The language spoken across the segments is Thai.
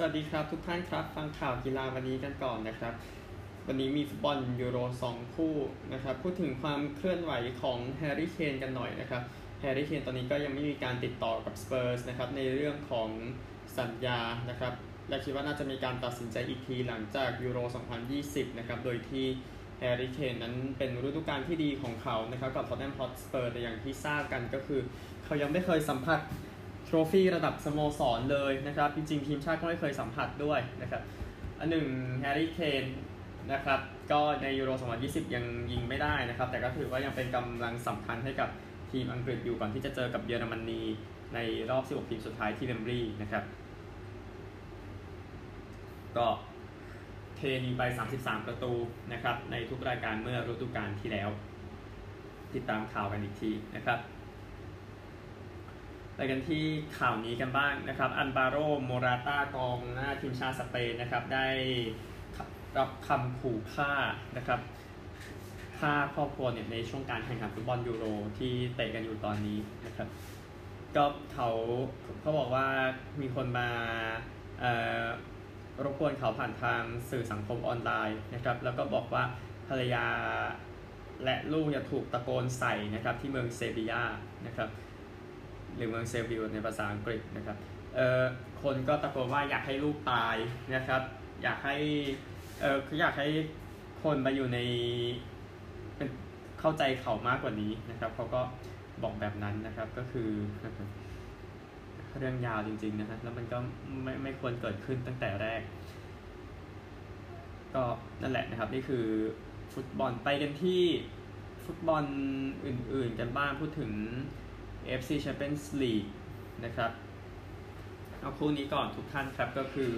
สวัสดีครับทุกท่านครับ ฟังข่าวกีฬาวันนี้กันก่อนนะครับ วันนี้มีฟุตบอลยูโร 2 คู่นะครับ พูดถึงความเคลื่อนไหวของแฮร์รี่เคนกันหน่อยนะครับแฮร์รี่เคนตอนนี้ก็ยังไม่มีการติดต่อกับสเปอร์สนะครับในเรื่องของสัญญานะครับและคิดว่าน่าจะมีการตัดสินใจอีกทีหลังจากยูโร 2020 นะครับ โดยที่แฮร์รี่เคนนั้นเป็นฤดูกาลที่ดีของเขานะครับกับท็อตแนมฮอตสเปอร์แต่อย่างที่ทราบกันก็คือ เขายังไม่เคยสัมผัส ทรฟี่ระดับสโมสรเลยนะครับ จริงๆ ทีมชาติก็ไม่เคยสัมผัสด้วยนะครับ อันหนึ่งแฮร์รี่เคนนะครับก็ในยูโร 2020 ยังยิงไม่ได้นะครับ แต่ก็ถือว่ายังเป็นกำลังสำคัญให้กับทีมอังกฤษอยู่ก่อนที่จะเจอกับเยอรมนีในรอบ 16 ทีมสุดท้ายที่เวมบลีย์นะครับ ก็เทยิงไป 33 ประตูนะครับในทุกรายการเมื่อฤดูกาลที่แล้ว ติดตามข่าวกันอีกทีนะครับ ไปกันที่ข่าวนี้กันบ้างนะครับอันบาโรโมราตากองหน้าทีมชาติสเปนนะครับได้รับคำขู่ฆ่านะครับฆ่าครอบครัวเนี่ยในช่วงการแข่งขันฟุตบอลยูโรที่เตะกันอยู่ตอนนี้นะครับก็เขาเขาบอกว่ามีคนมารบกวนเขาผ่านทางสื่อสังคมออนไลน์นะครับแล้วก็บอกว่าภรรยาและลูกจะถูกตะโกนใส่นะครับที่เมืองเซบียานะครับ หรือเมืองเซบิลในภาษาอังกฤษนะครับเอ่อคนก็ตะโกนว่าอยากให้ลูกตายนะครับ อยากให้เอ่อคืออยากให้คนมาอยู่ในเป็นเข้าใจเขามากกว่านี้นะครับเขาก็บอกแบบนั้นนะครับก็คือเรื่องยาวจริงๆนะฮะแล้วมันก็ไม่ไม่ควรเกิดขึ้นตั้งแต่แรก ก็นั่นแหละนะครับ นี่คือฟุตบอลไปกันที่ฟุตบอลอื่นๆกันบ้างพูดถึง FC Champions League นะครับเอาคู่นี้ก่อนทุกท่านครับก็คือ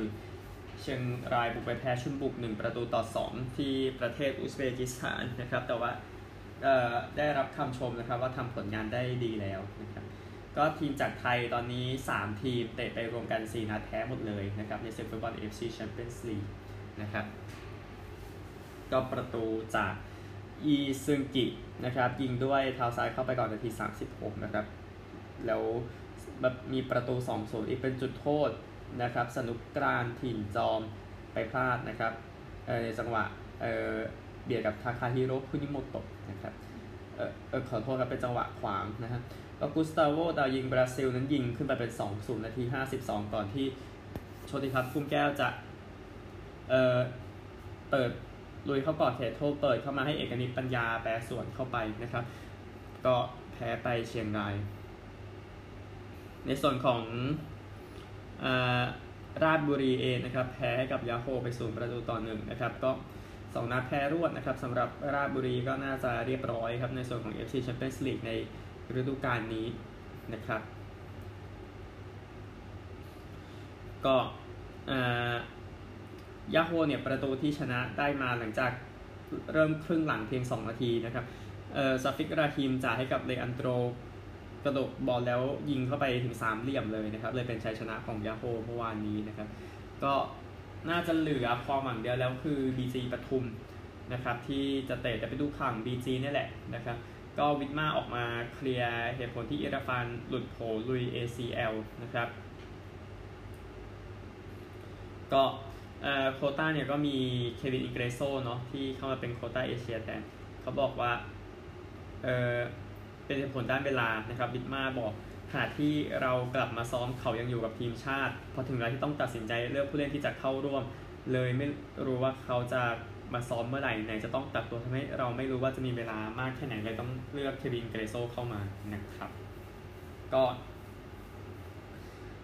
เชียงรายบุกไปแพ้ชุนบุก 1 ประตูต่อ 2 ที่ประเทศอุซเบกิสถานนะครับแต่ว่าได้รับคำชมนะครับว่าทำผลงานได้ดีแล้วนะครับก็ทีมจากไทยตอนนี้ 3 ทีมเตะไปรวมกัน 4 นัดแพ้หมดเลยนะครับในศึกฟุตบอล FC Champions League นะครับก็ประตูจาก อีซึงกินะครับยิงด้วยเท้าซ้ายเข้าไปก่อนนาที 36 นะครับ แล้วแบบมีประตู2อศูนย์อีกเป็นจุดโทษนะครับ สนุกกรานถิ่นจอมไปพลาดนะครับในจังหวะเเบียดกับทาคาฮิโร่คุนิโมโตะนะครับเออขอโทษครับเป็นจังหวะขวางนะฮะแล้วกุสตาโวดาวยิงบราซิลนั้นยิงขึ้นไปเป็น 2 0 นาที 52 ก่อนที่โชติพัฒน์พุ่มแก้วจะเออเปิด ลุยเข้ากอดเขตโทษเปิดเข้ามาให้เอกนิตปัญญาแปรส่วนเข้าไปนะครับ ก็แพ้ไปเชียงราย ในส่วนของราชบุรีเองนะครับ แพ้กับยาโฮไปศูนย์ประตูต่อหนึ่งนะครับก็สองนัดแพ้รวดนะครับสำหรับราชบุรีก็น่าจะเรียบร้อยครับในส่วนของ FC Champions League ในฤดูกาลนี้นะครับ ก็ ยาโฮเนี่ยประตูที่ชนะได้มาหลังจากเริ่มครึ่งหลังเพียง 2 นาทีนะครับเออซาฟิกราฮิมจ่ายให้กับเลอันโตรกระโดดบอลแล้วยิงเข้าไปถึงสามเหลี่ยมเลยนะครับ เลยเป็นชัยชนะของยาโฮเมื่อวานนี้นะครับ ก็น่าจะเหลือความหวังเดียวแล้วคือ BG ปทุมนะครับ ที่จะเตะจะไปดูข่ง BG นี่แหละนะครับ ก็วิทมาออกมาเคลียร์เหตุผลที่เอราฟานหลุดโผลุย ACL นะครับ ก็ โคต้าเนี่ยก็มีเควินอิเกรโซเนาะที่เข้ามาเป็นโคต้าเอเชียแทนเขาบอกว่าเออเป็นผลด้านเวลานะครับบิดมาบอกขณะที่เรากลับมาซ้อมเขายังอยู่กับทีมชาติ พอถึงเวลาที่ต้องตัดสินใจเลือกผู้เล่นที่จะเข้าร่วม เลยไม่รู้ว่าเขาจะมาซ้อมเมื่อไหร่ไหนจะต้องตัดตัวทำให้เราไม่รู้ว่าจะมีเวลามากแค่ไหนเลยต้องเลือกเควินเกรโซเข้ามานะครับก็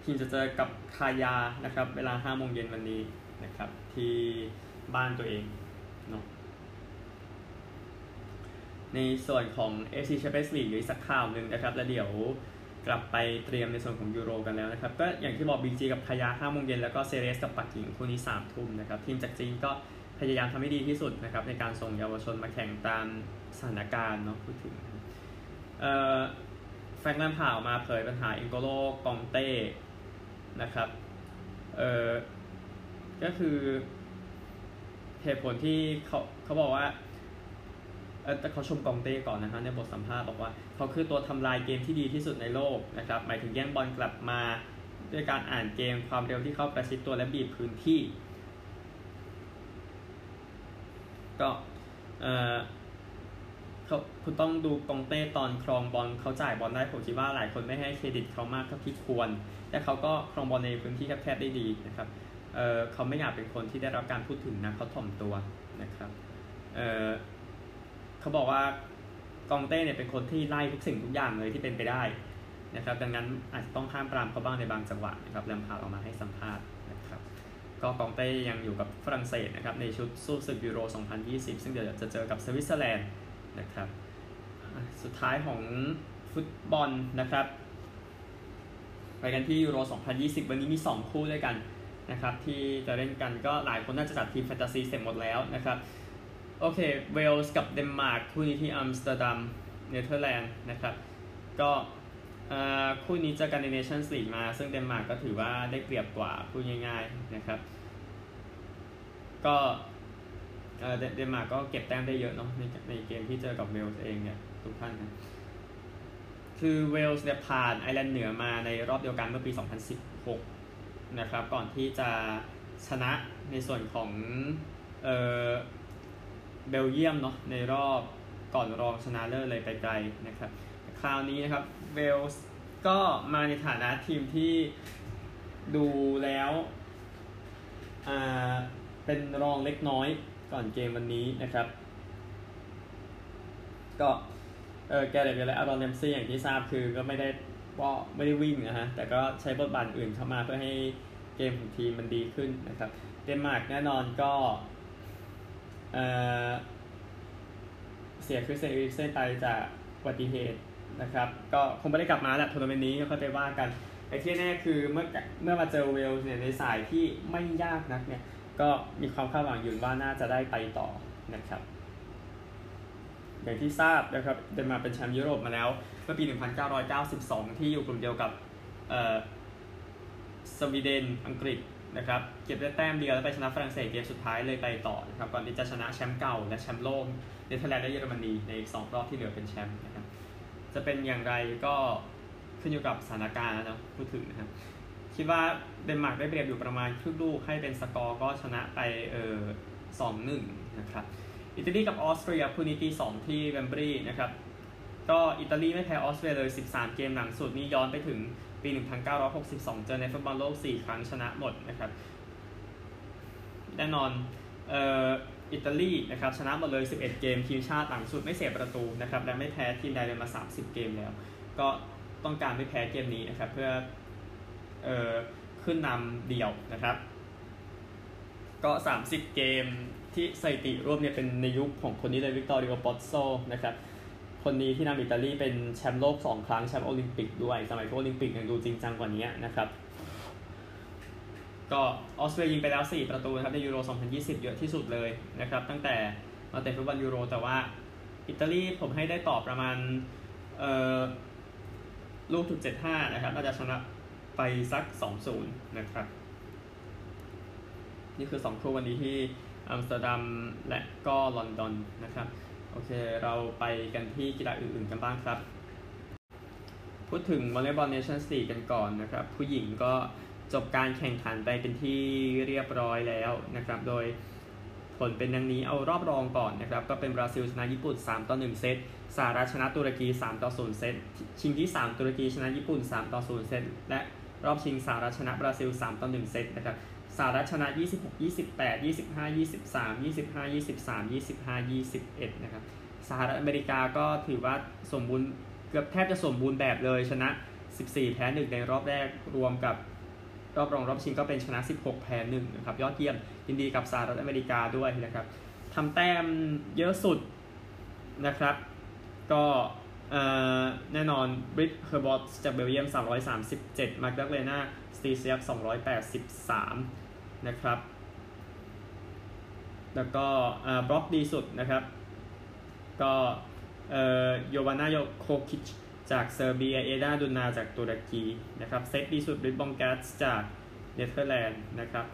ทีมจะเจอกับคายานะครับ เวลา5โมงเย็นวันนี้ นะครับ ที่บ้านตัวเองเนาะในส่วนของ FC Champions League หรือสักข่าวหนึ่งนะครับ แล้วเดี๋ยวกลับไปเตรียมในส่วนของยูโรกันแล้วนะครับ ก็อย่างที่บอก BG กับพยา5โมงเย็นแล้วก็เซเรสกับปักกิ่งคู่นี้3ทุ่มนะครับ ทีมจากจีนก็พยายามทำให้ดีที่สุดนะครับ ในการส่งเยาวชนมาแข่งตามสถานการณ์เนาะพูดถึงแฟงลันผ่ามาเผยปัญหาอิงโกโลกองเต้นะครับเออ ก็คือเหตุผลที่เขาเขาบอกว่าแต่เขาชมกองเต้ก่อนนะฮะในบทสัมภาษณ์บอกว่า เขาคือตัวทำลายเกมที่ดีที่สุดในโลกนะครับ หมายถึงแย่งบอลกลับมาด้วยการอ่านเกมความเร็วที่เข้าประชิดตัวและบีบพื้นที่ ก็เออเขาคุณต้องดูกองเต้ตอนครองบอลเขาจ่ายบอลได้ผมคิดว่าหลายคนไม่ให้เครดิตเขามากเท่าที่ควร แต่เขาก็ครองบอลในพื้นที่แคบๆได้ดีนะครับ เเขาไม่อยากเป็นคนที่ได้รับการพูดถึงนะเขาถ่อมตัวนะครับเเขาบอกว่ากองเต้เนี่ยเป็นคนที่ไล่ทุกสิ่งทุกอย่างเลยที่เป็นไปได้นะครับดังนั้นอาจจะต้องห้ามปรามเขาบ้างในบางจังหวะนะครับแลมพาร์ออกมาให้สัมภาษณ์นะครับก็กองเต้ยังอยู่กับฝรั่งเศสนะครับในชุดสู้ศึกยูโร 2020 ซึ่งเดี๋ยวจะเจอกับสวิตเซอร์แลนด์นะครับสุดท้ายของฟุตบอลนะครับไปกันที่ยูโร 2020 วันนี้มี 2 คู่ด้วยกัน นะครับที่จะเล่นกันก็หลายคนน่าจะจัดทีมแฟนตาซีเสร็จหมดแล้วนะครับโอเคเวลส์กับเดนมาร์กคู่นี้ที่อัมสเตอร์ดัมเนเธอร์แลนด์นะครับก็คู่นี้เจอกันในเนชั่นส์ลีกมา ซึ่งเดนมาร์กก็ถือว่าได้เปรียบกว่าพูดง่ายๆนะครับก็เดนมาร์กก็เก็บแต้มได้เยอะเนาะในในเกมที่เจอกับเวลส์เองเนี่ยทุกท่านนะคือเวลส์เนี่ยผ่านไอร์แลนด์เหนือมาในรอบเดียวกันเมื่อปี 2016 นะครับ ก่อนที่จะชนะในส่วนของเออเบลเยียมเนาะในรอบก่อนรองชนะเลิศเลยไปไกลนะครับ คราวนี้นะครับเวลส์ก็มาในฐานะทีมที่ดูแล้วอ่าเป็นรองเล็กน้อยก่อนเกมวันนี้นะครับ ก็เออแกเร็ธเบลและอารอนแรมซีย์อย่างที่ทราบคือก็ไม่ได้ ว่าไม่ได้วิ่งนะฮะ แต่ก็ใช้บทบาทอื่นเข้ามาเพื่อให้เกมของทีมมันดีขึ้นนะครับ เดนมาร์กแน่นอนก็เสียคริสเตียนอีริคเซนไปจากอุบัติเหตุนะครับ ก็คงไม่ได้กลับมาแหละทัวร์นาเมนต์นี้ก็ไปว่ากันไอ้ที่แน่คือเมื่อเมื่อมาเจอเวลส์เนี่ยในสายที่ไม่ยากนักเนี่ย ก็มีความคาดหวังอยู่ว่าน่าจะได้ไปต่อนะครับ อย่างที่ทราบนะครับเดนมาร์กเป็นแชมป์ยุโรปมาแล้วเมื่อปี 1992 ที่อยู่กลุ่มเดียวกับสวีเดนอังกฤษนะครับเก็บได้แต้มเดียวแล้วไปชนะฝรั่งเศสเกมสุดท้ายเลยไปต่อนะครับก่อนที่จะชนะแชมป์เก่าและแชมป์โลกเนเธอร์แลนด์และเยอรมนีในอีกสองรอบที่เหลือเป็นแชมป์นะครับจะเป็นอย่างไรก็ขึ้นอยู่กับสถานการณ์นะพูดถึงนะครับคิดว่าเดนมาร์กได้เปรียบอยู่ประมาณครึ่งลูกให้เป็นสกอร์ก็ชนะไปเออสองหนึ่งนะครับ อิตาลีกับออสเตรียคู่นี้ตีสองที่เวมบลีย์นะครับก็อิตาลีไม่แพ้ออสเตรียเลย 13 เกมหลังสุดนี่ย้อนไปถึงปี 1962 เจอในฟุตบอลโลก 4 ครั้งชนะหมดนะครับแน่นอนเอ่ออิตาลีนะครับชนะหมดเลย 11 เกมทีมชาติหลังสุดไม่เสียประตูนะครับและไม่แพ้ทีมใดเลยมา 30 เกมแล้ว ก็ต้องการไม่แพ้เกมนี้นะครับเพื่อเอ่อขึ้นนำเดี่ยวนะครับ ก็ 30 เกม ที่สถิติร่วมเนี่ยเป็นในยุคของคนนี้เลยวิตตอริโอปอซโซนะครับคนนี้ที่นำอิตาลีเป็นแชมป์โลกสองครั้งแชมป์โอลิมปิกด้วยสมัยโอลิมปิกยังดูจริงจังกว่านี้นะครับก็ออสเตรเลียยิงไปแล้ว 4 ประตูนะครับในยูโร 2020 เยอะที่สุดเลยนะครับตั้งแต่มาเตะฟุตบอลยูโร แต่ว่าอิตาลีผมให้ได้ต่อประมาณเอ่อลูกถึง75นะครับน่าจะชนะไปสัก 2-0 นะครับ นี่คือ 2 คู่วันนี้ที่ อัมสเตอร์ดัมและก็ลอนดอนนะครับ โอเคเราไปกันที่กีฬาอื่นๆกันบ้างครับ พูดถึงวอลเลย์บอลเนชั่นส์ลีกกันก่อนนะครับ ผู้หญิงก็จบการแข่งขันไปเป็นที่เรียบร้อยแล้วนะครับ โดยผลเป็นดังนี้เอารอบรองก่อนนะครับ ก็เป็นบราซิลชนะญี่ปุ่น 3 ต่อ 1 เซตสหรัฐชนะตุรกี 3 ต่อ 0 เซต ชิงที่ 3 ตุรกีชนะญี่ปุ่น 3 ต่อ 0 เซต และรอบชิงสหรัฐชนะบราซิล 3 ต่อ 1 เซตนะครับ สหรัฐชนะ 26 28 25 23 25 23 25 21 นะครับ สหรัฐอเมริกาก็ถือว่าสมบูรณ์เกือบแทบจะสมบูรณ์แบบเลยชนะ 14 แพ้ 1 ในรอบแรกรวมกับรอบรองรอบชิงก็เป็นชนะ 16 แพ้ 1 นะครับ ยอดเยี่ยมยินดีกับสหรัฐอเมริกาด้วยนะครับทำแต้มเยอะสุดนะครับ ก็แน่นอนบริทเฮอร์บอตจากเบลเยียม 337 มาร์กดักเลนาสตีเซียบ283 นะครับ แล้วก็บล็อกดีสุดนะครับ ก็โยวานาโยโคคิชจากเซอร์เบีย เอดาเออร์เดมจากตุรกีนะครับ เซตดีสุดริบบองกัสจากเนเธอร์แลนด์นะครับ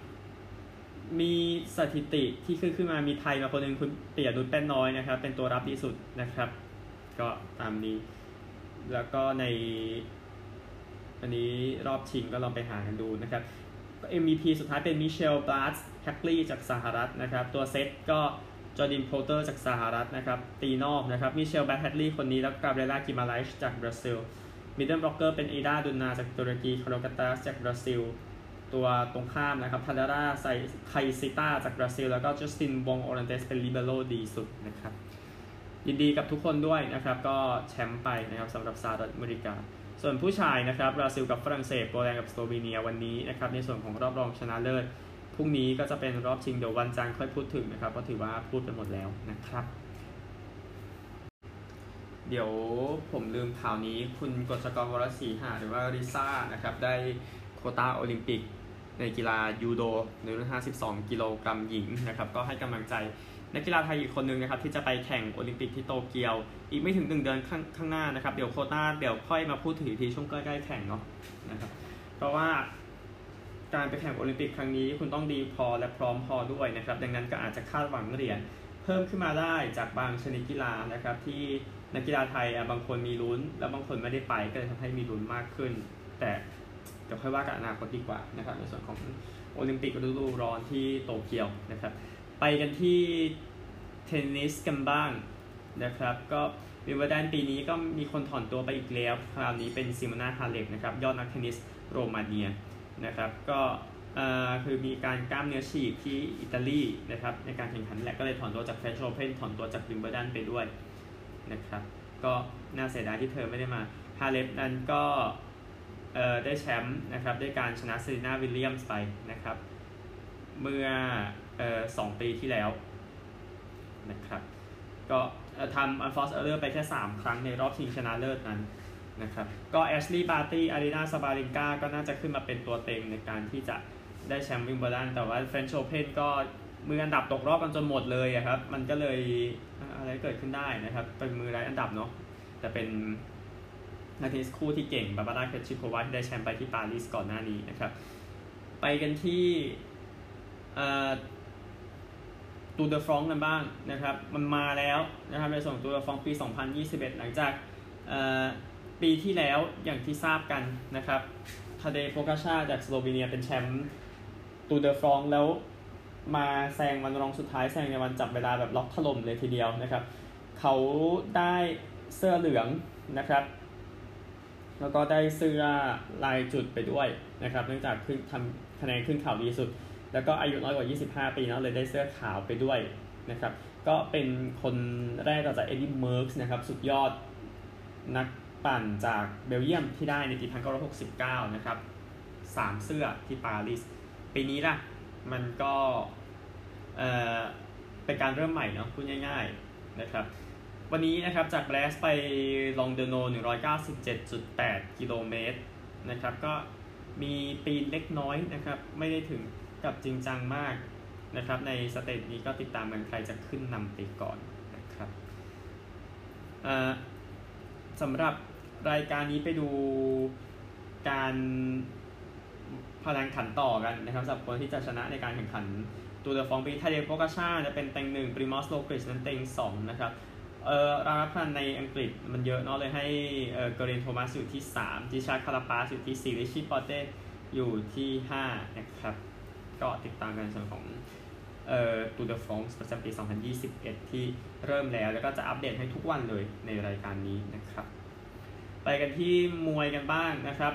มีสถิติที่ขึ้นขึ้นมามีไทยมาคนหนึ่งคุณปิยะนุชแป้นน้อยนะครับ เป็นตัวรับดีสุดนะครับ ก็ตามนี้ แล้วก็ในอันนี้รอบชิงก็ลองไปหากันดูนะครับ MVP สุดท้ายเป็นมิเชลบาร์ทช์แฮกลีย์จากสหรัฐนะครับ ตัวเซตก็จอร์ดินโพลเตอร์จากสหรัฐนะครับ ตีนอกนะครับมิเชลบาร์ทช์แฮกลีย์คนนี้แล้วกาเบรียล่ากิมาไรส์จากบราซิล middle blocker เป็นเอดาดุนนาจากตุรกีคาโรลกัตตาสจากบราซิล ตัวตรงข้ามนะครับทาดาร่าไซไคซิต้าจากบราซิล แล้วก็จัสตินวงโอรันเตสเป็น libero ดีสุดนะครับยินดีกับทุกคนด้วยนะครับ ก็แชมป์ไปนะครับสำหรับสหรัฐอเมริกา ส่วนผู้ชายนะครับบราซิลกับฝรั่งเศสโปแลนด์กับสโลวีเนียวันนี้นะครับในส่วนของรอบรองชนะเลิศพรุ่งนี้ก็จะเป็นรอบชิงเดี๋ยววันจันทร์ค่อยพูดถึงนะครับก็ถือว่าพูดไปหมดแล้วนะครับ เดี๋ยวผมลืมข่าวนี้คุณกฤษกรวรศรีหาหรือว่าริซ่านะครับได้โควตาโอลิมปิกในกีฬายูโดในรุ่น 52 กิโลกรัมหญิงนะครับก็ให้กำลังใจ นักกีฬาไทยอีกคนนึงนะครับที่จะไปแข่งโอลิมปิกที่โตเกียว อีกไม่ถึงหนึ่งเดือนข้างข้างหน้านะครับ เดี๋ยวโคต้าเดี๋ยวค่อยมาพูดถึงทีช่วงใกล้ๆแข่งเนาะนะครับเพราะว่าการไปแข่งโอลิมปิกครั้งนี้คุณต้องดีพอและพร้อมพอด้วยนะครับ ดังนั้นก็อาจจะคาดหวังเหรียญเพิ่มขึ้นมาได้จากบางชนิดกีฬานะครับ ที่นักกีฬาไทยบางคนมีลุ้น แล้วบางคนไม่ได้ไปก็เลยทำให้มีลุ้นมากขึ้น แต่เดี๋ยวค่อยว่ากันอนาคตดีกว่านะครับในส่วนของโอลิมปิกฤดูร้อนที่โตเกียวนะครับ ไปกันที่เทนนิสกันบ้างนะครับ ก็วิมเบิลดันปีนี้ก็มีคนถอนตัวไปอีกแล้ว คราวนี้เป็นซิโมนาฮาเล็บนะครับยอดนักเทนนิสโรมาเนียนะครับ ก็คือมีการกล้ามเนื้อฉีกที่อิตาลีนะครับในการแข่งขันแหละก็เลยถอนตัวจากเฟรนช์โอเพนถอนตัวจากวิมเบิลดันไปด้วยนะครับก็น่าเสียดายที่เธอไม่ได้มาฮาเล็บนั้นก็ได้แชมป์นะครับด้วยการชนะเซเรนาวิลเลียมส์ไปนะครับ เมื่อ สองปีที่แล้วนะครับก็ทำ unforced error ไปแค่ 3 ครั้งในรอบชิงชนะเลิศนั้นนะครับก็แอชลีย์บาร์ตี้อารีนาซาบาเลนกาก็น่าจะขึ้นมาเป็นตัวเต็งในการที่จะได้แชมป์วิมเบิลดันแต่ว่าเฟรนช์โอเพนก็มืออันดับตกรอบกันจนหมดเลยครับ มันก็เลยอะไรเกิดขึ้นได้นะครับ เป็นมือไร้อันดับเนาะแต่เป็นนักเทนนิสคู่ที่เก่งบาบาร่าเครชิโควาที่ได้แชมป์ไปที่ปารีสก่อนหน้านี้นะครับ ไปกันที่ ตูเดอฟรองกันบ้างนะครับมันมาแล้วนะครับในส่วนตูเดอฟรองปี 2021 หลังจากปีที่แล้วอย่างที่ทราบกันนะครับทาเดโปกาชาจากสโลวีเนียเป็นแชมป์ตูเดอฟรองแล้วมาแซงวันรองสุดท้ายแซงในวันจับเวลาแบบล็อกถล่มเลยทีเดียวนะครับเขาได้เสื้อเหลืองนะครับแล้วก็ได้เสื้อลายจุดไปด้วยนะครับ เนื่องจากขึ้นทำคะแนนขึ้นเขาดีสุด แล้วก็อายุน้อยกว่า 25 ปีเนาะเลยได้เสื้อขาวไปด้วยนะครับก็เป็นคนแรกต่อจากเอ็ดดี้เมิร์กส์นะครับสุดยอดนักปั่นจากเบลเยียมที่ได้ในปี 1969 นะครับสามเสื้อที่ปารีส ปีนี้ล่ะ มันก็เออเป็นการเริ่มใหม่เนาะพูดง่ายๆนะครับ วันนี้นะครับจากแบรสไปลองเดโน 197.8 กิโลเมตรนะครับ ก็มีปีนเล็กน้อยนะครับ ไม่ได้ถึง กับจริงจังมากนะครับ ในสเตจนี้ก็ติดตามกันใครจะขึ้นนำไปก่อนนะครับสำหรับรายการนี้ไปดูการพลังขันต่อกันนะครับสำหรับคนที่จะชนะในการแข่งขันตูเดอฟรองปีนี้ทาเดโปกาชาจะเป็นเต็งหนึ่งปริมอสโรกลิชนั้นเต็งสองนะครับเอ่อราคาในอังกฤษมันเยอะเนาะเลยให้เอ่อเกรนท์โทมัสอยู่ที่3ริชาร์ดคาราปาซอยู่ที่4ริชชี่ปอร์ตอยู่ที่ 5 นะครับ ก็ติดตามกันส่วนของเอ่อตูเดฟรองส์ประจำปี 2021 ที่เริ่มแล้วแล้วก็จะอัปเดตให้ทุกวันเลยในรายการนี้นะครับ ไปกันที่มวยกันบ้างนะครับ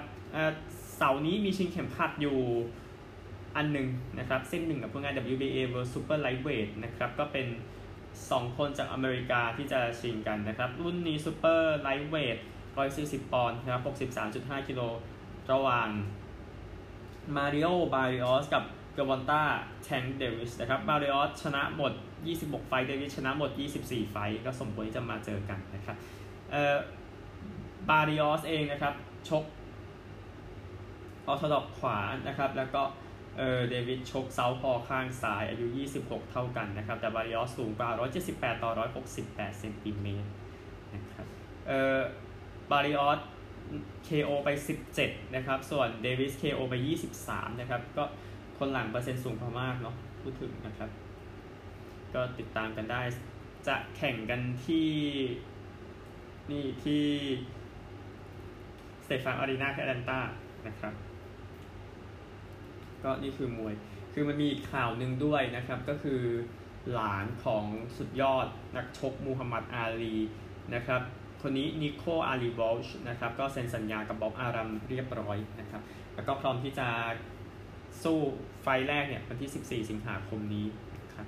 เสาร์นี้มีชิงเข็มขัดอยู่อันหนึ่งนะครับ เส้นหนึ่งกับพวกงาน WBA World Super Lightweight นะครับก็เป็น 2 คนจากอเมริกาที่จะชิงกันนะครับ รุ่นนี้ super lightweight 140 ปอนด์นะครับ 63.5 กิโลระหว่างมาริโอบาริออสกับ เกอวอนตาแทงก์เดวิสนะครับบาริออสชนะหมด 26 ไฟต์เดวิสชนะหมด 24 ไฟต์ก็สมควรที่จะมาเจอกันนะครับเอ่อบาริออสเองนะครับ ชก orthodox ขวานะครับ แล้วก็เออเดวิสชก southpaw ข้างซ้ายอายุ 26 เท่ากันนะครับ แต่บาริออสสูงกว่า 178 ต่อ 168 เซนติเมตรนะครับเออบาริออส KO ไป 17 นะครับ ส่วนเดวิส KO ไป 23 นะครับ ก็ คนหลังเปอร์เซ็นต์สูงมากเนาะพูดถึงนะครับ ก็ติดตามกันได้ จะแข่งกันที่นี่ที่สเตฟานอารีนาแอตแลนตานะครับ ก็นี่คือมวย คือมันมีข่าวหนึ่งด้วยนะครับ ก็คือหลานของสุดยอดนักชกมูฮัมหมัดอาลีนะครับ คนนี้นิโคอาลีบอลช์นะครับ ก็เซ็นสัญญากับบ๊อบอารัมเรียบร้อยนะครับ แล้วก็พร้อมที่จะ สู้ไฟต์แรกเนี่ยวันที่ 14 สิงหาคมนี้นะครับ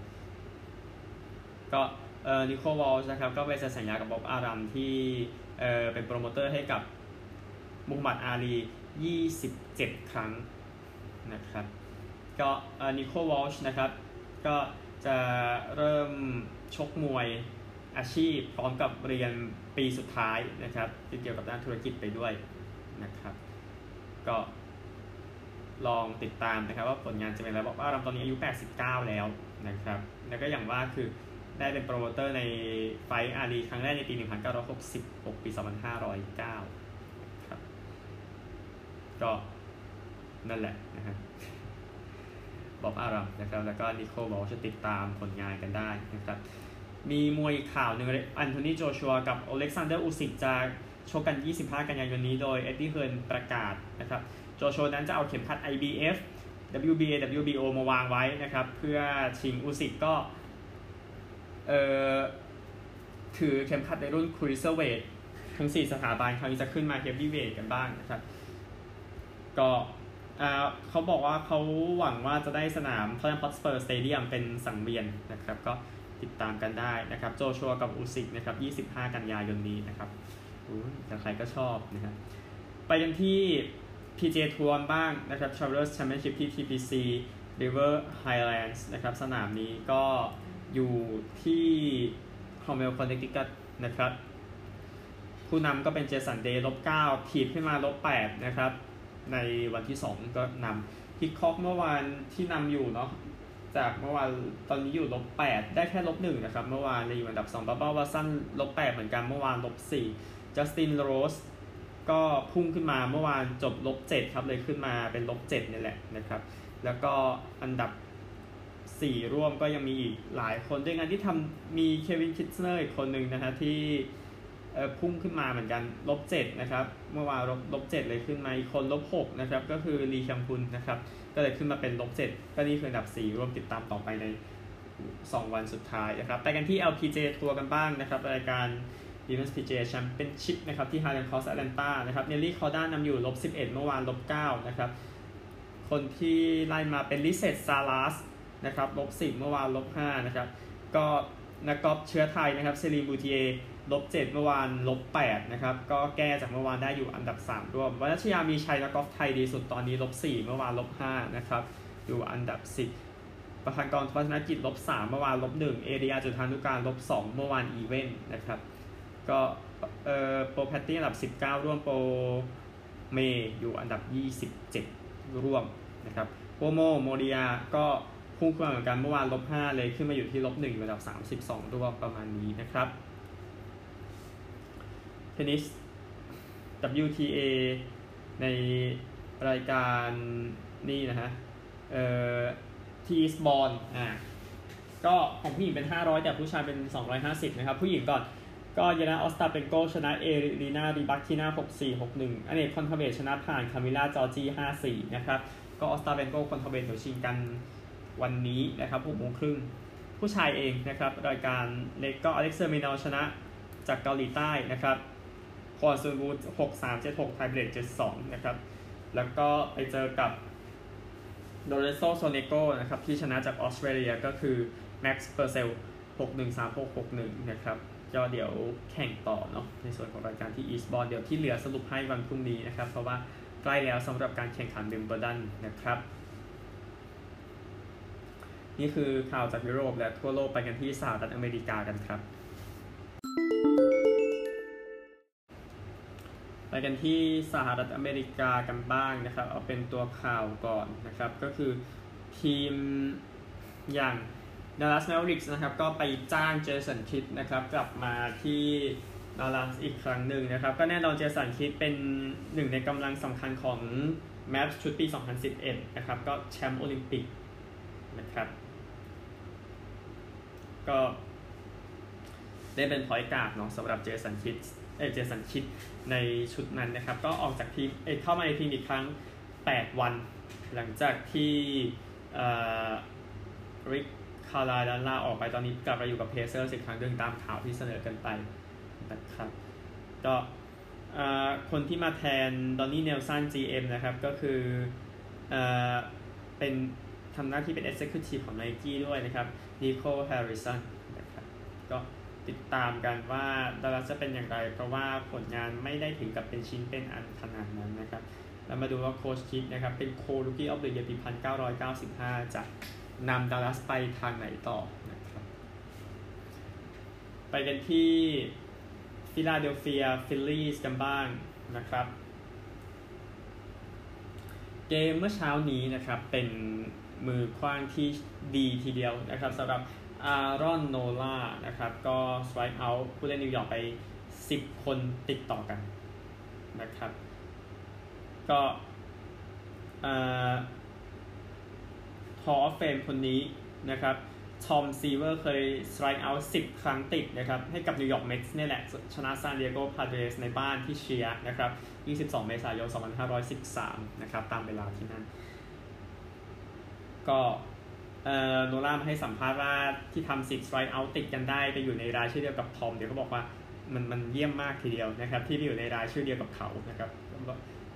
ก็เอ่อนิโควอลช์นะครับก็ไปเซ็นสัญญากับบ๊อบอารัมที่เอ่อเป็นโปรโมเตอร์ให้กับมูฮัมหมัดอาลี 27 ครั้งนะครับก็เอ่อนิโควอลช์นะครับก็จะเริ่มชกมวยอาชีพพร้อมกับเรียนปีสุดท้ายนะครับที่เกี่ยวกับด้านธุรกิจไปด้วยนะครับก็ ลองติดตามนะครับ ว่าผลงานจะเป็นอะไรบอกว่าเราตอนนี้อายุ 89 แล้วนะครับ แล้วก็อย่างว่าคือได้เป็นโปรโมเตอร์ในไฟต์อาลีครั้งแรกในปี 1966 ปี 2509 ครับ ก็นั่นแหละนะฮะบ็อบอารัมนะครับ แล้วก็นิโคบอกว่าจะติดตามผลงานกันได้นะครับ มีมวยข่าวหนึ่งแอนโธนีโจชัวกับอเล็กซานเดอร์อูซิกจะชกกัน 25 กันยายนนี้ โดยเอ็ดดี้เฮิร์นประกาศนะครับ โจชัวนั้นจะเอาเข็มขัด IBF WBA WBO มาวางไว้นะครับ เพื่อชิงอูซิกก็เอ่อถือเข็มขัดในรุ่น cruiserweight ทั้ง 4 สถาบันคราวนี้จะขึ้นมา heavyweight กันบ้างนะครับ ก็เขาบอกว่าเขาหวังว่าจะได้สนาม Tottenham Hotspur Stadium เป็นสังเวียนนะครับ ก็ติดตามกันได้นะครับ โจชัวกับอุซิกนะครับ 25 กันยายนนี้นะครับแต่ใครก็ชอบนะครับไปกันที่ PJ ทัวร์บ้างนะครับ Travelers Championship ที่ TPC River Highlands นะครับ สนามนี้ก็อยู่ที่ Cromwell Connecticut นะครับ ผู้นำก็เป็นเจสันเดย์ลบ9ถีบขึ้นมาลบ8นะครับ ในวันที่2ก็นำพิกคอกเมื่อวานที่นำอยู่เนาะจากเมื่อวานตอนนี้อยู่ลบ8ได้แค่ลบ1นะครับ เมื่อวานเลยอยู่อันดับ2บับบา วัตสันลบ8เหมือนกันเมื่อวานลบ4จัสตินโรส ก็พุ่งขึ้นมาเมื่อวานจบลบ7ครับเลยขึ้นมาเป็นลบ7นี่แหละนะครับ แล้วก็อันดับ 4 ร่วมก็ยังมีอีกหลายคนด้วยกันที่ทำมีเควินคิสเนอร์อีกคนหนึ่งนะฮะที่พุ่งขึ้นมาเหมือนกันลบเจ็ดนะครับ เมื่อวานลบลบเจ็ดเลยขึ้นมาอีกคนลบหกนะครับ ก็คือลีชัมพุนนะครับ ก็เลยขึ้นมาเป็นลบเจ็ดก็นี่คืออันดับสี่ร่วมติดตามต่อไปใน 2 วันสุดท้ายนะครับไปกันที่ LPJ ทัวร์กันบ้างนะครับรายการ Women's PGA Championship นะครับที่ Highland Cross Atlanta นะครับเนลลี่คอร์ด้านำอยู่ลบ11 เมื่อวานลบ9นะครับคนที่ไล่มาเป็นลิเซตซาลัสนะครับลบ10 เมื่อวานลบ5นะครับก็นักกอล์ฟเชื้อไทยนะครับเซรีบูทีเอลบ7เมื่อวานลบ8นะครับก็แก้จากเมื่อวานได้อยู่อันดับ 3 ร่วมวัชยามีชัยนักกอล์ฟไทยดีสุดตอนนี้ลบ4เมื่อวานลบ5นะครับอยู่อันดับ 10ประพันกรพัฒนกิจลบ3เมื่อวานลบ1เอเดียจุธานุการลบ2เมื่อวานอีเวนต์นะครับ ก็เออโปรแพตตี้อันดับ 19 ร่วมโปรเมอยู่อันดับ 27 ร่วมนะครับโปโมโมเดียก็พุ่งขึ้นมาเหมือนกันเมื่อวานลบ5เลยขึ้นมาอยู่ที่ลบ1อยู่อันดับ 32 ร่วมประมาณนี้นะครับเทนนิส WTA ในรายการนี่นะฮะเอ่ออีสต์บอร์นอ่าก็ของผู้หญิงเป็น 500 แต่ผู้ชายเป็น 250 นะครับ ผู้หญิงก่อน ก็เยเลนาออสตาเปนโกชนะเอรีนาริบักที่หน้า 64 61อาเน็ตต์ คอนทาเวตนะผ่านคามิล่าจอร์จี54 นะครับ ก็ออสตาเปนโกคอนทาเวตเดี๋ยวชิงกันวันนี้นะครับ6โมงครึ่งผู้ชายเองนะครับ รายการเล็กก็อเล็กซ์ เดอ มินอร์ชนะจากเกาหลีใต้นะครับควอนซูนวูหกสามเจ็ดหกไทเบรดเจ็ดสองนะครับ แล้วก็ไปเจอกับลอเรนโซโซเนโกนะครับ ที่ชนะจากออสเตรเลียก็คือแม็กซ์เพอร์เซลล์หกหนึ่งสามหกหกหนึ่งนะครับ ก็เดี๋ยวแข่งต่อเนาะในส่วนของรายการที่อีสต์บอร์นเดี๋ยวที่เหลือสรุปให้วันพรุ่งนี้นะครับ เพราะว่าใกล้แล้วสำหรับการแข่งขันเบมเบอร์ดันนะครับ นี่คือข่าวจากยุโรปและทั่วโลกไปกันที่สหรัฐอเมริกากันครับไปกันที่สหรัฐอเมริกากันบ้างนะครับ เอาเป็นตัวข่าวก่อนนะครับ ก็คือทีมอย่าง Dallas Mavericks นะครับก็ไปจ้างเจสันคิดนะครับกลับมาที่ด a ล l สอีกครั้งหนึ่งนะครับ ก็แน่นอนเจสันคิดด์เป็นหนึ่งในกำลังสำคัญของแมฟส์ชุดปี 2011 นะครับ ก็แชมป์โอลิมปิกนะครับ ก็ได้เป็น point guard เนาะสำหรับเจสันคิดด์ เอเจสันคิดด์ในชุดนั้นนะครับ ก็ออกจากทีมเอเข้ามาในทีมอีกครั้ง 8 วัน หลังจากที่ริก คาร์ไลล์ออกไปตอนนี้กลับมาอยู่กับเพเซอร์สอีกครั้งเดินตามข่าวที่เสนอกันไปนะครับก็คนที่มาแทนดอนนี่เนลสัน GM นะครับ ก็คือเอเป็นทำหน้าที่เป็น Executive ของ Nike ด้วยนะครับนิโค แฮร์ริสันนะครับก็ติดตามกันว่าดัลลัสจะเป็นอย่างไร เพราะว่าผลงานไม่ได้ถึงกับเป็นชิ้นเป็นอันขนาดนั้นนะครับ แล้วมาดูว่าโค้ชคิดด์นะครับ เป็น co-rookie of the year ปีพันเก้าร้อยเก้าสิบห้าจะ นำดัลลัสไปทางไหนต่อนะครับ ไปกันที่ฟิลาเดลเฟียฟิลลีสกันบ้างนะครับ เกมเมื่อเช้านี้นะครับเป็นมือขว้างที่ดีทีเดียวนะครับสำหรับแอรอนโนล่านะครับก็ strikeout ผู้เล่นนิวยอร์กไป 10 คนติดต่อกันนะครับ ก็ Hall of Fame คนนี้นะครับทอมซีเวอร์เคย strikeout 10ครั้งติดนะครับ ให้กับนิวยอร์กเม็ตส์นี่แหละ ชนะซานดิเอโกพาเดรสในบ้านที่เชียร์นะครับ 22 เมษายน 2513 นะครับ ตามเวลาที่นั่น ก็โนล่ามาให้สัมภาษณ์ว่าที่ทำสิทธิ์สไตร์เอาติดกันได้ ไปอยู่ในรายชื่อเดียวกับทอม เดี๋ยวเขาบอกว่ามันมันเยี่ยมมากทีเดียวนะครับ ที่ไปอยู่ในรายชื่อเดียวกับเขานะครับ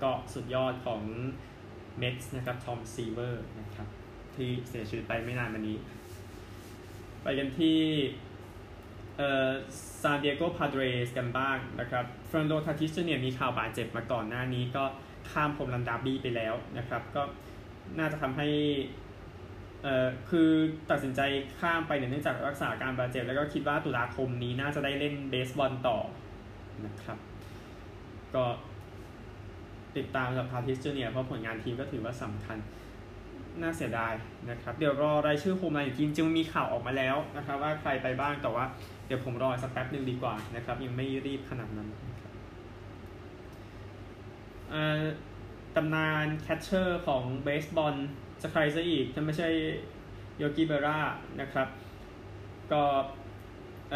ก็สุดยอดของเม็ตส์นะครับทอมซีเวอร์นะครับ ที่เสียชีวิตไปไม่นานมานี้ ไปกันที่เอ่อซานดิเอโกพาเดรสกันบ้างนะครับเฟอร์นานโดทาติสเนี่ยมีข่าวบาดเจ็บมาก่อนหน้านี้ก็ข้าม Home Run Derby ไปแล้วนะครับ ก็น่าจะทำให้เอ่อคือตัดสินใจข้ามไปเนื่องจากรักษาการบาดเจ็บ แล้วก็คิดว่าตุลาคมนี้น่าจะได้เล่นเบสบอลต่อนะครับ ก็ติดตามกับพาทิสเจเนียเพราะผลงานทีมก็ถือว่าสำคัญ น่าเสียดายนะครับเดี๋ยวรอรายชื่อ Home Run อีกทีจึงมีข่าวออกมาแล้วนะครับว่าใครไปบ้างแต่ว่าเดี๋ยวผมรอสักแป๊บหนึ่งดีกว่านะครับยังไม่รีบขนาดนั้นตำนาน catcher ของเบสบอลจะใครซะอีกถ้าไม่ใช่โยกิเบร่านะครับ ก็เ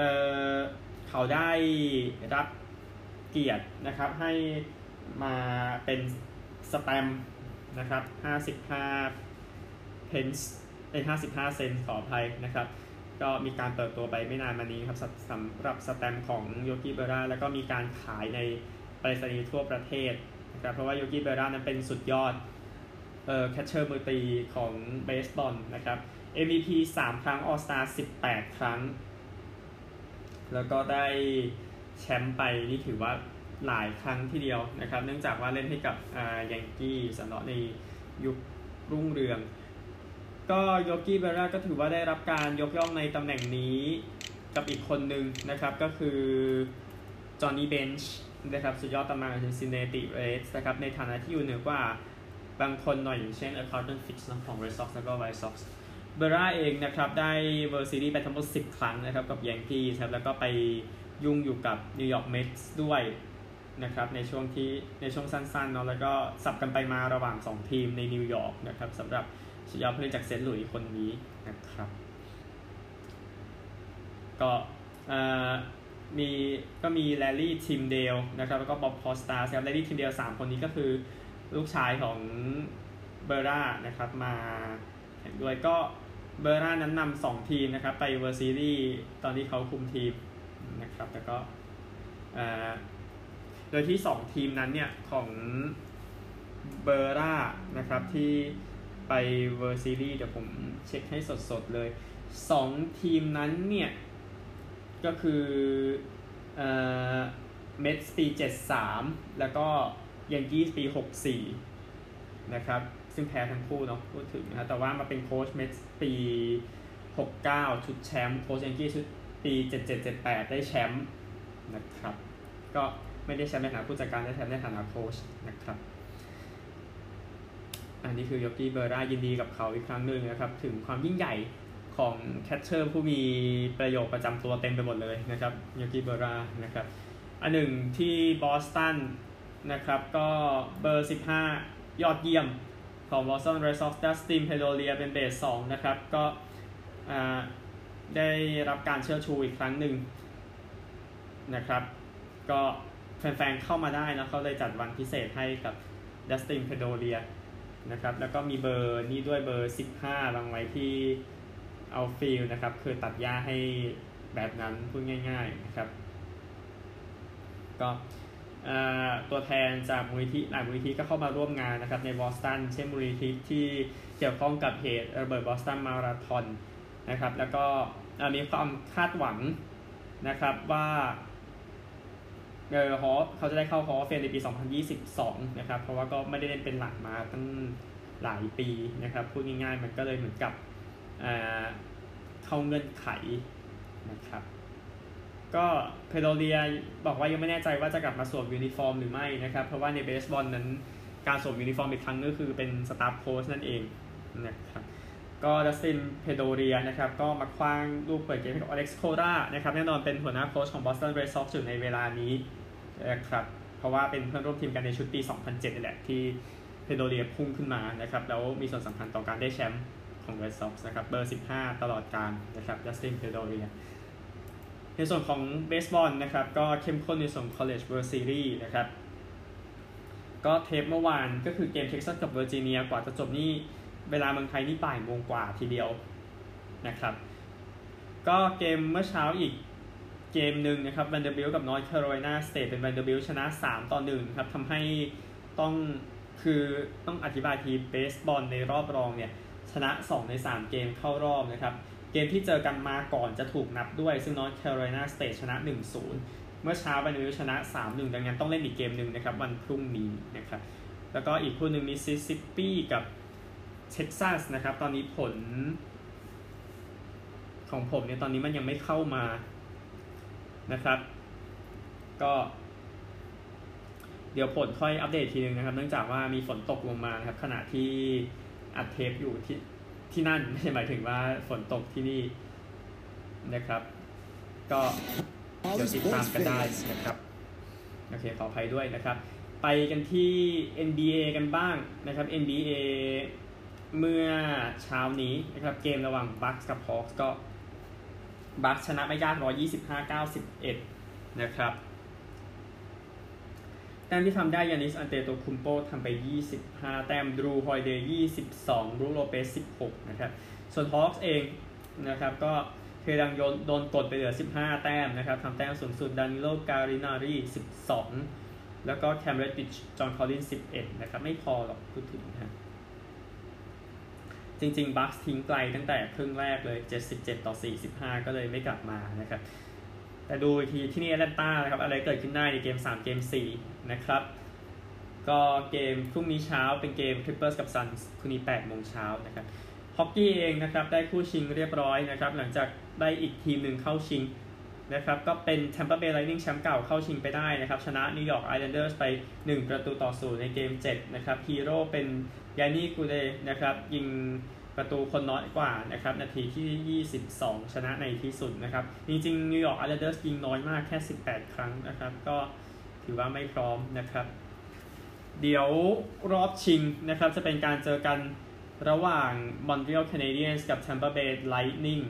เขาได้รับเกียรตินะครับให้มาเป็นสแตมนะครับ 55 เพนส์เอ้55 เซนต์ขออภัยนะครับ ก็มีการเปิดตัวไปไม่นานมานี้ครับสำหรับสแตมของโยกิเบราแล้วก็มีการขายในไปรษณีย์ทั่วประเทศนะครับเพราะว่าโยกี้เบร่านั้นเป็นสุดยอดเอ่อ catcher มือตีของเบสบอลนะครับ MVP 3 ครั้ง All-Star 18 ครั้ง แล้วก็ได้แชมป์ไปนี่ถือว่าหลายครั้งทีเดียวนะครับ เนื่องจากว่าเล่นให้กับอ่ายังกี้สำหรับในยุครุ่งเรือง ก็โยกี้เบร่าก็ถือว่าได้รับการยกย่องในตำแหน่งนี้กับอีกคนหนึ่งนะครับก็คือจอห์นนี่เบนช์นะครับสุดยอดตำนานของซินซินเนติเรดส์นะครับในฐานะที่อยู่เหนือกว่าบางคนหน่อยอย่างเช่นเออคาร์ลตันฟิสก์ของเรดซ็อกซ์แล้วก็ไวท์ซ็อกซ์เบร่าเองนะครับได้ World Series ไปทั้งหมด 10 ครั้งนะครับกับยังกี้ครับแล้วก็ไปยุ่งอยู่กับนิวยอร์กเมทส์ด้วยนะครับในช่วงที่ในช่วงสั้นๆเนาะแล้วก็สับกันไปมาระหว่าง 2 ทีมในนิวยอร์กนะครับสำหรับ สุดยอดผู้เล่นจากเซนต์หลุยส์คนนี้นะครับ ก็มีก็มีแลร์รี่ทิมเดลนะครับแล้วก็บ๊อบคอสตาสครับแลร์รี่ทิมเดลสามคนนี้ก็คือลูกชายของเบร่านะครับมาแข่งด้วยก็เบร่านั้นนำสองทีมนะครับ ไป World Series ตอนที่เขาคุมทีมนะครับแล้วก็โดยที่ 2 ทีมนั้นเนี่ย ของเบร่านะครับที่ ไปWorld Series เดี๋ยวผมเช็คให้สดๆเลย 2 ทีมนั้นเนี่ย ก็คือเออเมทส์ปี 73 แล้วก็ยังกี้ปี 64 นะครับ ซึ่งแพ้ทั้งคู่เนาะพูดถึงนะแต่ว่ามาเป็นโค้ชเมทส์ปี 69 ชุดแชมป์โค้ชยังกี้ชุดปี 7778 ได้แชมป์นะครับ ก็ไม่ได้แชมป์ในฐานะผู้จัดการได้แชมป์ในฐานะโค้ชนะครับ อันนี้คือยอกกี้เบอร์รายินดีกับเขาอีกครั้งหนึ่งนะครับ ถึงความยิ่งใหญ่ของ catcher ผู้มีประโยชน์ประจำตัวเต็มไปหมดเลยนะครับยอกกี้เบอร์รานะครับ อันหนึ่งที่บอสตันนะครับก็เบอร์ 15 ยอดเยี่ยมของบอสตันเรดซ็อกซ์ดัสตินเพโดเรียเป็นเบส2นะครับก็ได้รับการเชิดชูอีกครั้งหนึ่งนะครับ ก็แฟนๆเข้ามาได้นะเขาเลยจัดวันพิเศษให้กับดัสตินเพโดเรีย นะครับ แล้วก็มีเบอร์นี่ด้วยเบอร์ 15วางไว้ที่ outfield นะครับ คือตัดหญ้าให้แบบนั้นพูดง่าย ๆนะครับ ก็ตัวแทนจากมูลนิธิหลายมูลนิธิก็เข้ามาร่วมงานนะครับในบอสตันเช่นมูลนิธิที่เกี่ยวข้องกับเหตุระเบิดบอสตันมาราธอนนะครับ แล้วก็มีความคาดหวังนะครับว่า เออฮอเขาจะได้เข้าฮอเฟนในปี 2022 นะครับ เพราะว่าก็ไม่ได้เล่นเป็นหลักมาตั้งหลายปีนะครับ พูดง่ายๆ มันก็เลยเหมือนกับเข้าเงื่อนไขนะครับ ก็เพโดเรียบอกว่ายังไม่แน่ใจว่าจะกลับมาสวมยูนิฟอร์มหรือไม่นะครับ เพราะว่าในเบสบอลนั้นการสวมยูนิฟอร์มอีกครั้งก็คือเป็นสตาฟฟ์โค้ชนั่นเองนะครับก็ดัสติน เพโดเรียนะครับ ก็มาขว้างลูกเปิดเกมให้กับอเล็กซ์โครานะครับ แน่นอนเป็นหัวหน้าโค้ชของบอสตันเรดซ็อกซ์อยู่ในเวลานี้ นะครับเพราะว่าเป็นเพื่อนร่วมทีมกันในชุดปี 2007นี่แหละที่เพโดเรียพุ่งขึ้นมานะครับแล้วมีส่วนสำคัญต่อการได้แชมป์ของ Red Sox นะครับเบอร์ 15 ตลอดการนะครับดัสตินเพโดเรียในส่วนของเบสบอลนะครับก็เข้มข้นในส่วน College World Series นะครับก็เทปเมื่อวานก็คือเกมเท็กซัสกับเวอร์จิเนียกว่าจะจบนี่เวลาเมืองไทยนี่บ่ายโมงกว่าทีเดียวนะครับก็เกมเมื่อเช้าอีก เกมหนึ่งนะครับแวนเดอร์บิลต์กับนอร์ทแคโรไลนาสเตทเป็นแวนเดอร์บิลต์ชนะ 3 ต่อ1ครับทำให้ต้องคือต้องอธิบายทีเบสบอลในรอบรองเนี่ยชนะ 2 ใน 3 เกมเข้ารอบนะครับ เกมที่เจอกันมาก่อนจะถูกนับด้วย ซึ่งนอร์ทแคโรไลนาสเตทชนะ 1-0 เมื่อเช้าแวนเดอร์บิลต์ชนะ 3-1 ดังนั้นต้องเล่นอีกเกมหนึ่งนะครับวันพรุ่งนี้นะครับแล้วก็อีกคู่หนึ่งมิสซิสซิปปีกับเท็กซัสนะครับ ตอนนี้ผลของผมเนี่ยตอนนี้มันยังไม่เข้ามา นะครับ ก็ เดี๋ยวผลค่อยอัปเดตทีนึงนะครับ เนื่องจากว่ามีฝนตกลงมานะครับ ขณะที่อัดเทปอยู่ที่ที่นั่นไม่ใช่หมายถึงว่าฝนตกที่นี่นะครับ ก็เดี๋ยวติดตามกันได้นะครับโอเคขออภัยด้วยนะครับ ไปกันที่ NBA กันบ้างนะครับ NBA เมื่อเช้านี้นะครับเกมระหว่างบัคส์กับฮอคก็ บัคชนะไม่ยาก 125-91 นะครับแต้มที่ทำได้ยานิส อันเตโตคุมโปทำไป 25 แต้มจรูฮอลิเดย์22บรู๊คโลเปซ 16 นะครับ ส่วนฮอคส์เองนะครับก็เทรย์ยังโดนกดไปเหลือ 15 แต้มนะครับทำแต้มสูงสุดดานิโลกัลลินารี12 แล้วก็แคมเรดดิชจอห์นคอลลินส์ 11 นะครับ ไม่พอหรอกพูดถึงนะ จริงๆบัคส์ทิ้งไกลตั้งแต่ครึ่งแรกเลย 77 ต่อ 45 ก็เลยไม่กลับมานะครับ แต่ดูทีที่นี่แอตแลนตานะครับ อะไรเกิดขึ้นได้ในเกม 3 เกม 4 นะครับ ก็เกมพรุ่งนี้เช้าเป็นเกมคลิปเปอร์สกับซันส์พรุ่งนี้8โมงเช้านะครับฮอกกี้เองนะครับ ได้คู่ชิงเรียบร้อยนะครับ หลังจากได้อีกทีมหนึ่งเข้าชิง นะครับก็เป็น Tampa Bay Lightning แชมป์เก่าเข้าชิงไปได้นะครับ ชนะ New York Islanders ไป 1 ประตูต่อศูนย์ในเกม 7 นะครับฮีโร่เป็นยานนี่กูร์ดนะครับ ยิงประตูคนน้อยกว่านะครับ นาทีที่ 22 ชนะในที่สุดนะครับ จริงๆนิวยอร์กไอส์แลนเดอร์สยิงน้อยมากแค่ 18 ครั้งนะครับ ก็ถือว่าไม่พร้อมนะครับ เดี๋ยวรอบชิงนะครับ จะเป็นการเจอกันระหว่าง Montreal Canadiens กับ Tampa Bay Lightning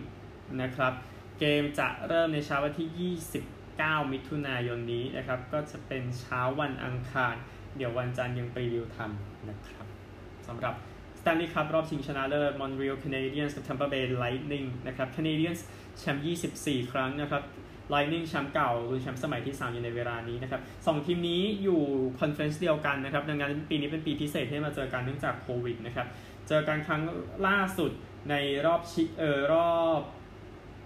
นะครับ เกมจะเริ่มในเช้าวันที่ 29 มิถุนายนนี้นะครับ ก็จะเป็นเช้าวันอังคาร เดี๋ยววันจันทร์ยัง preview ทันนะครับสำหรับ Stanley Cup รอบชิงชนะเลิศ Montreal Canadiens กับ Tampa Bay Lightning นะครับ Canadiensแชมป์ 24 ครั้งนะครับ Lightning แชมป์เก่าลุ้นแชมป์สมัยที่ 3 อยู่ในเวลานี้นะครับสองทีมนี้อยู่ conference เดียวกันนะครับ ดังนั้นปีนี้เป็นปีพิเศษที่มาเจอกันเนื่องจากโควิดนะครับ เจอกันครั้งล่าสุดในรอบชิเอ่อรอบ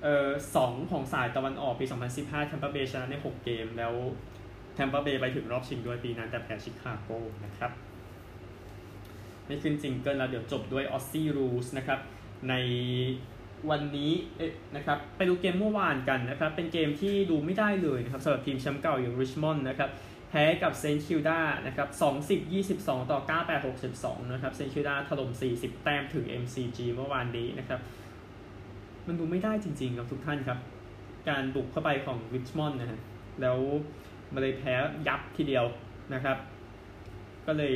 เออสองของสายตะวันออกปี 2015 Tampa Bay ชนะใน 6 เกม แล้ว Tampa Bay ไปถึงรอบชิงด้วยปีนั้นแต่แพ้ชิคาโกนะครับ ไม่ขึ้น jingle แล้วเดี๋ยวจบด้วย Aussie Rules นะครับ ในวันนี้นะครับไปดูเกมเมื่อวานกันนะครับ เป็นเกมที่ดูไม่ได้เลยนะครับสำหรับทีมแชมป์เก่าอย่างริชมอนด์นะครับแพ้กับ St Kilda นะครับ20 22 ต่อ 98 62 นะครับ St Kilda ถล่ม40 แต้มถึง MCG เมื่อวานนี้นะครับ มันดูไม่ได้จริงๆครับทุกท่านครับ การบุกเข้าไปของริชมอนด์นะฮะแล้วมาเลยแพ้ยับทีเดียวนะครับ ก็เลย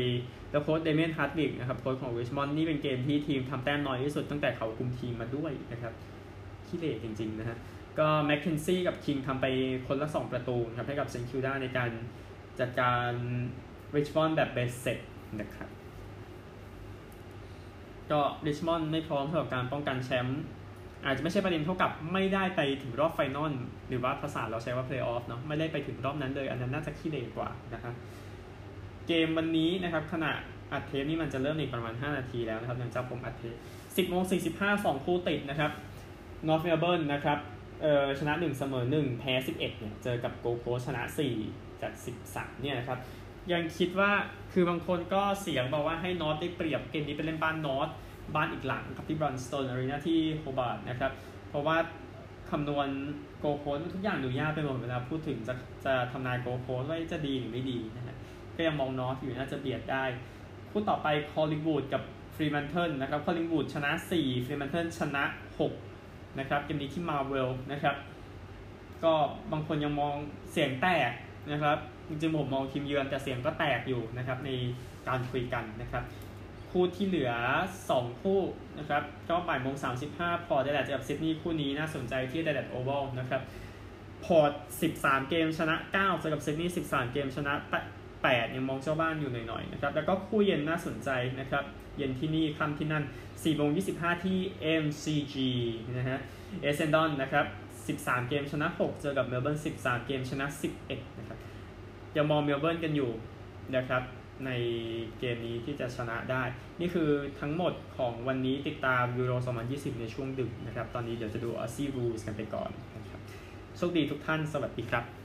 แล้วโค้ชเดเมียนฮาร์ดวิกนะครับโค้ชของริชมอนด์นี่เป็นเกมที่ทีมทำแต้มน้อยที่สุดตั้งแต่เขาคุมทีมมาด้วยนะครับขี้เหร่จริงๆนะฮะก็แมคเคนซี่กับคิงทำไปคนละ 2 ประตูครับให้กับ St Kilda ในการจัดการริชมอนด์แบบเบ็ดเสร็จนะครับก็ริชมอนด์ไม่พร้อมสำหรับการป้องกันแชมป์ อาจจะไม่ใช่ประเด็นเท่ากับไม่ได้ไปถึงรอบ final หรือว่าภาษาเราใช้ว่าเพลย์ออฟเนาะไม่ได้ไปถึงรอบนั้นเลย อันนั้นน่าจะขี้เหร่กว่านะครับเกมวันนี้นะครับขณะอัดเทปนี่มันจะเริ่มอีกประมาณ 5 นาทีแล้วนะครับหลังจากผมอัดเทป10โมง45 2 คู่ติดนะครับนอร์ทเมลเบิร์นนะครับเออชนะ 1 เสมอ 1 แพ้ 11เนี่ยเจอกับโกโ s ชนะ 4 จาก 13เนี่ยนะครับยังคิดว่าคือบางคนก็เสียงบอกว่าให้นอตได้เปรียบเกมนี้เป็นเล่นบ้านนอต บ้านอีกหลังครับที่บรันสโตนอารีนาที่โฮบาร์ดนะครับ เพราะว่าคำนวณโกโ s ทุกอย่างดูยากไปหมดเวลาพูดถึงจะจะทำนายโกโ s ว่าจะดีหรือไม่ดีนะฮะก็ยังมอง North อยู่น่าจะเบียดได้ คู่ต่อไป Collingwood กับ Fremantle นะครับ Collingwood ชนะ 4 Fremantle ชนะ 6 นะครับเกมนี้ที่มาเวลนะครับ ก็บางคนยังมองเสียงแตกนะครับ จริงๆผมมองทีมเยือนแต่เสียงก็แตกอยู่นะครับในการคุยกันนะครับ คู่ที่เหลือ 2 คู่นะครับ ก็บ่ายโมง35 Port Adelaide กับซิดนีย์คู่นี้น่าสนใจที่ Adelaide Oval นะครับ Port 13เกมชนะ9เจอกับซิดนีย์13เกมชนะ8ยังมองเจ้าบ้านอยู่หน่อยๆนะครับ แล้วก็คู่เย็นน่าสนใจนะครับ เย็นที่นี่ค่ำที่นั่น4โมง25 ที่ MCG นะฮะ Essendon นะครับ13 เกมชนะ 6 เจอกับเมลเบิร์น13 เกมชนะ 11 นะครับยังมองเมลเบิร์นกันอยู่นะครับ ในเกมนี้ที่จะชนะได้ นี่คือทั้งหมดของวันนี้ติดตามยูโร 2020 ในช่วงดึกนะครับ ตอนนี้เดี๋ยวจะดูออซีรูสกันไปก่อนนะครับโชคดีทุกท่านสวัสดีครับ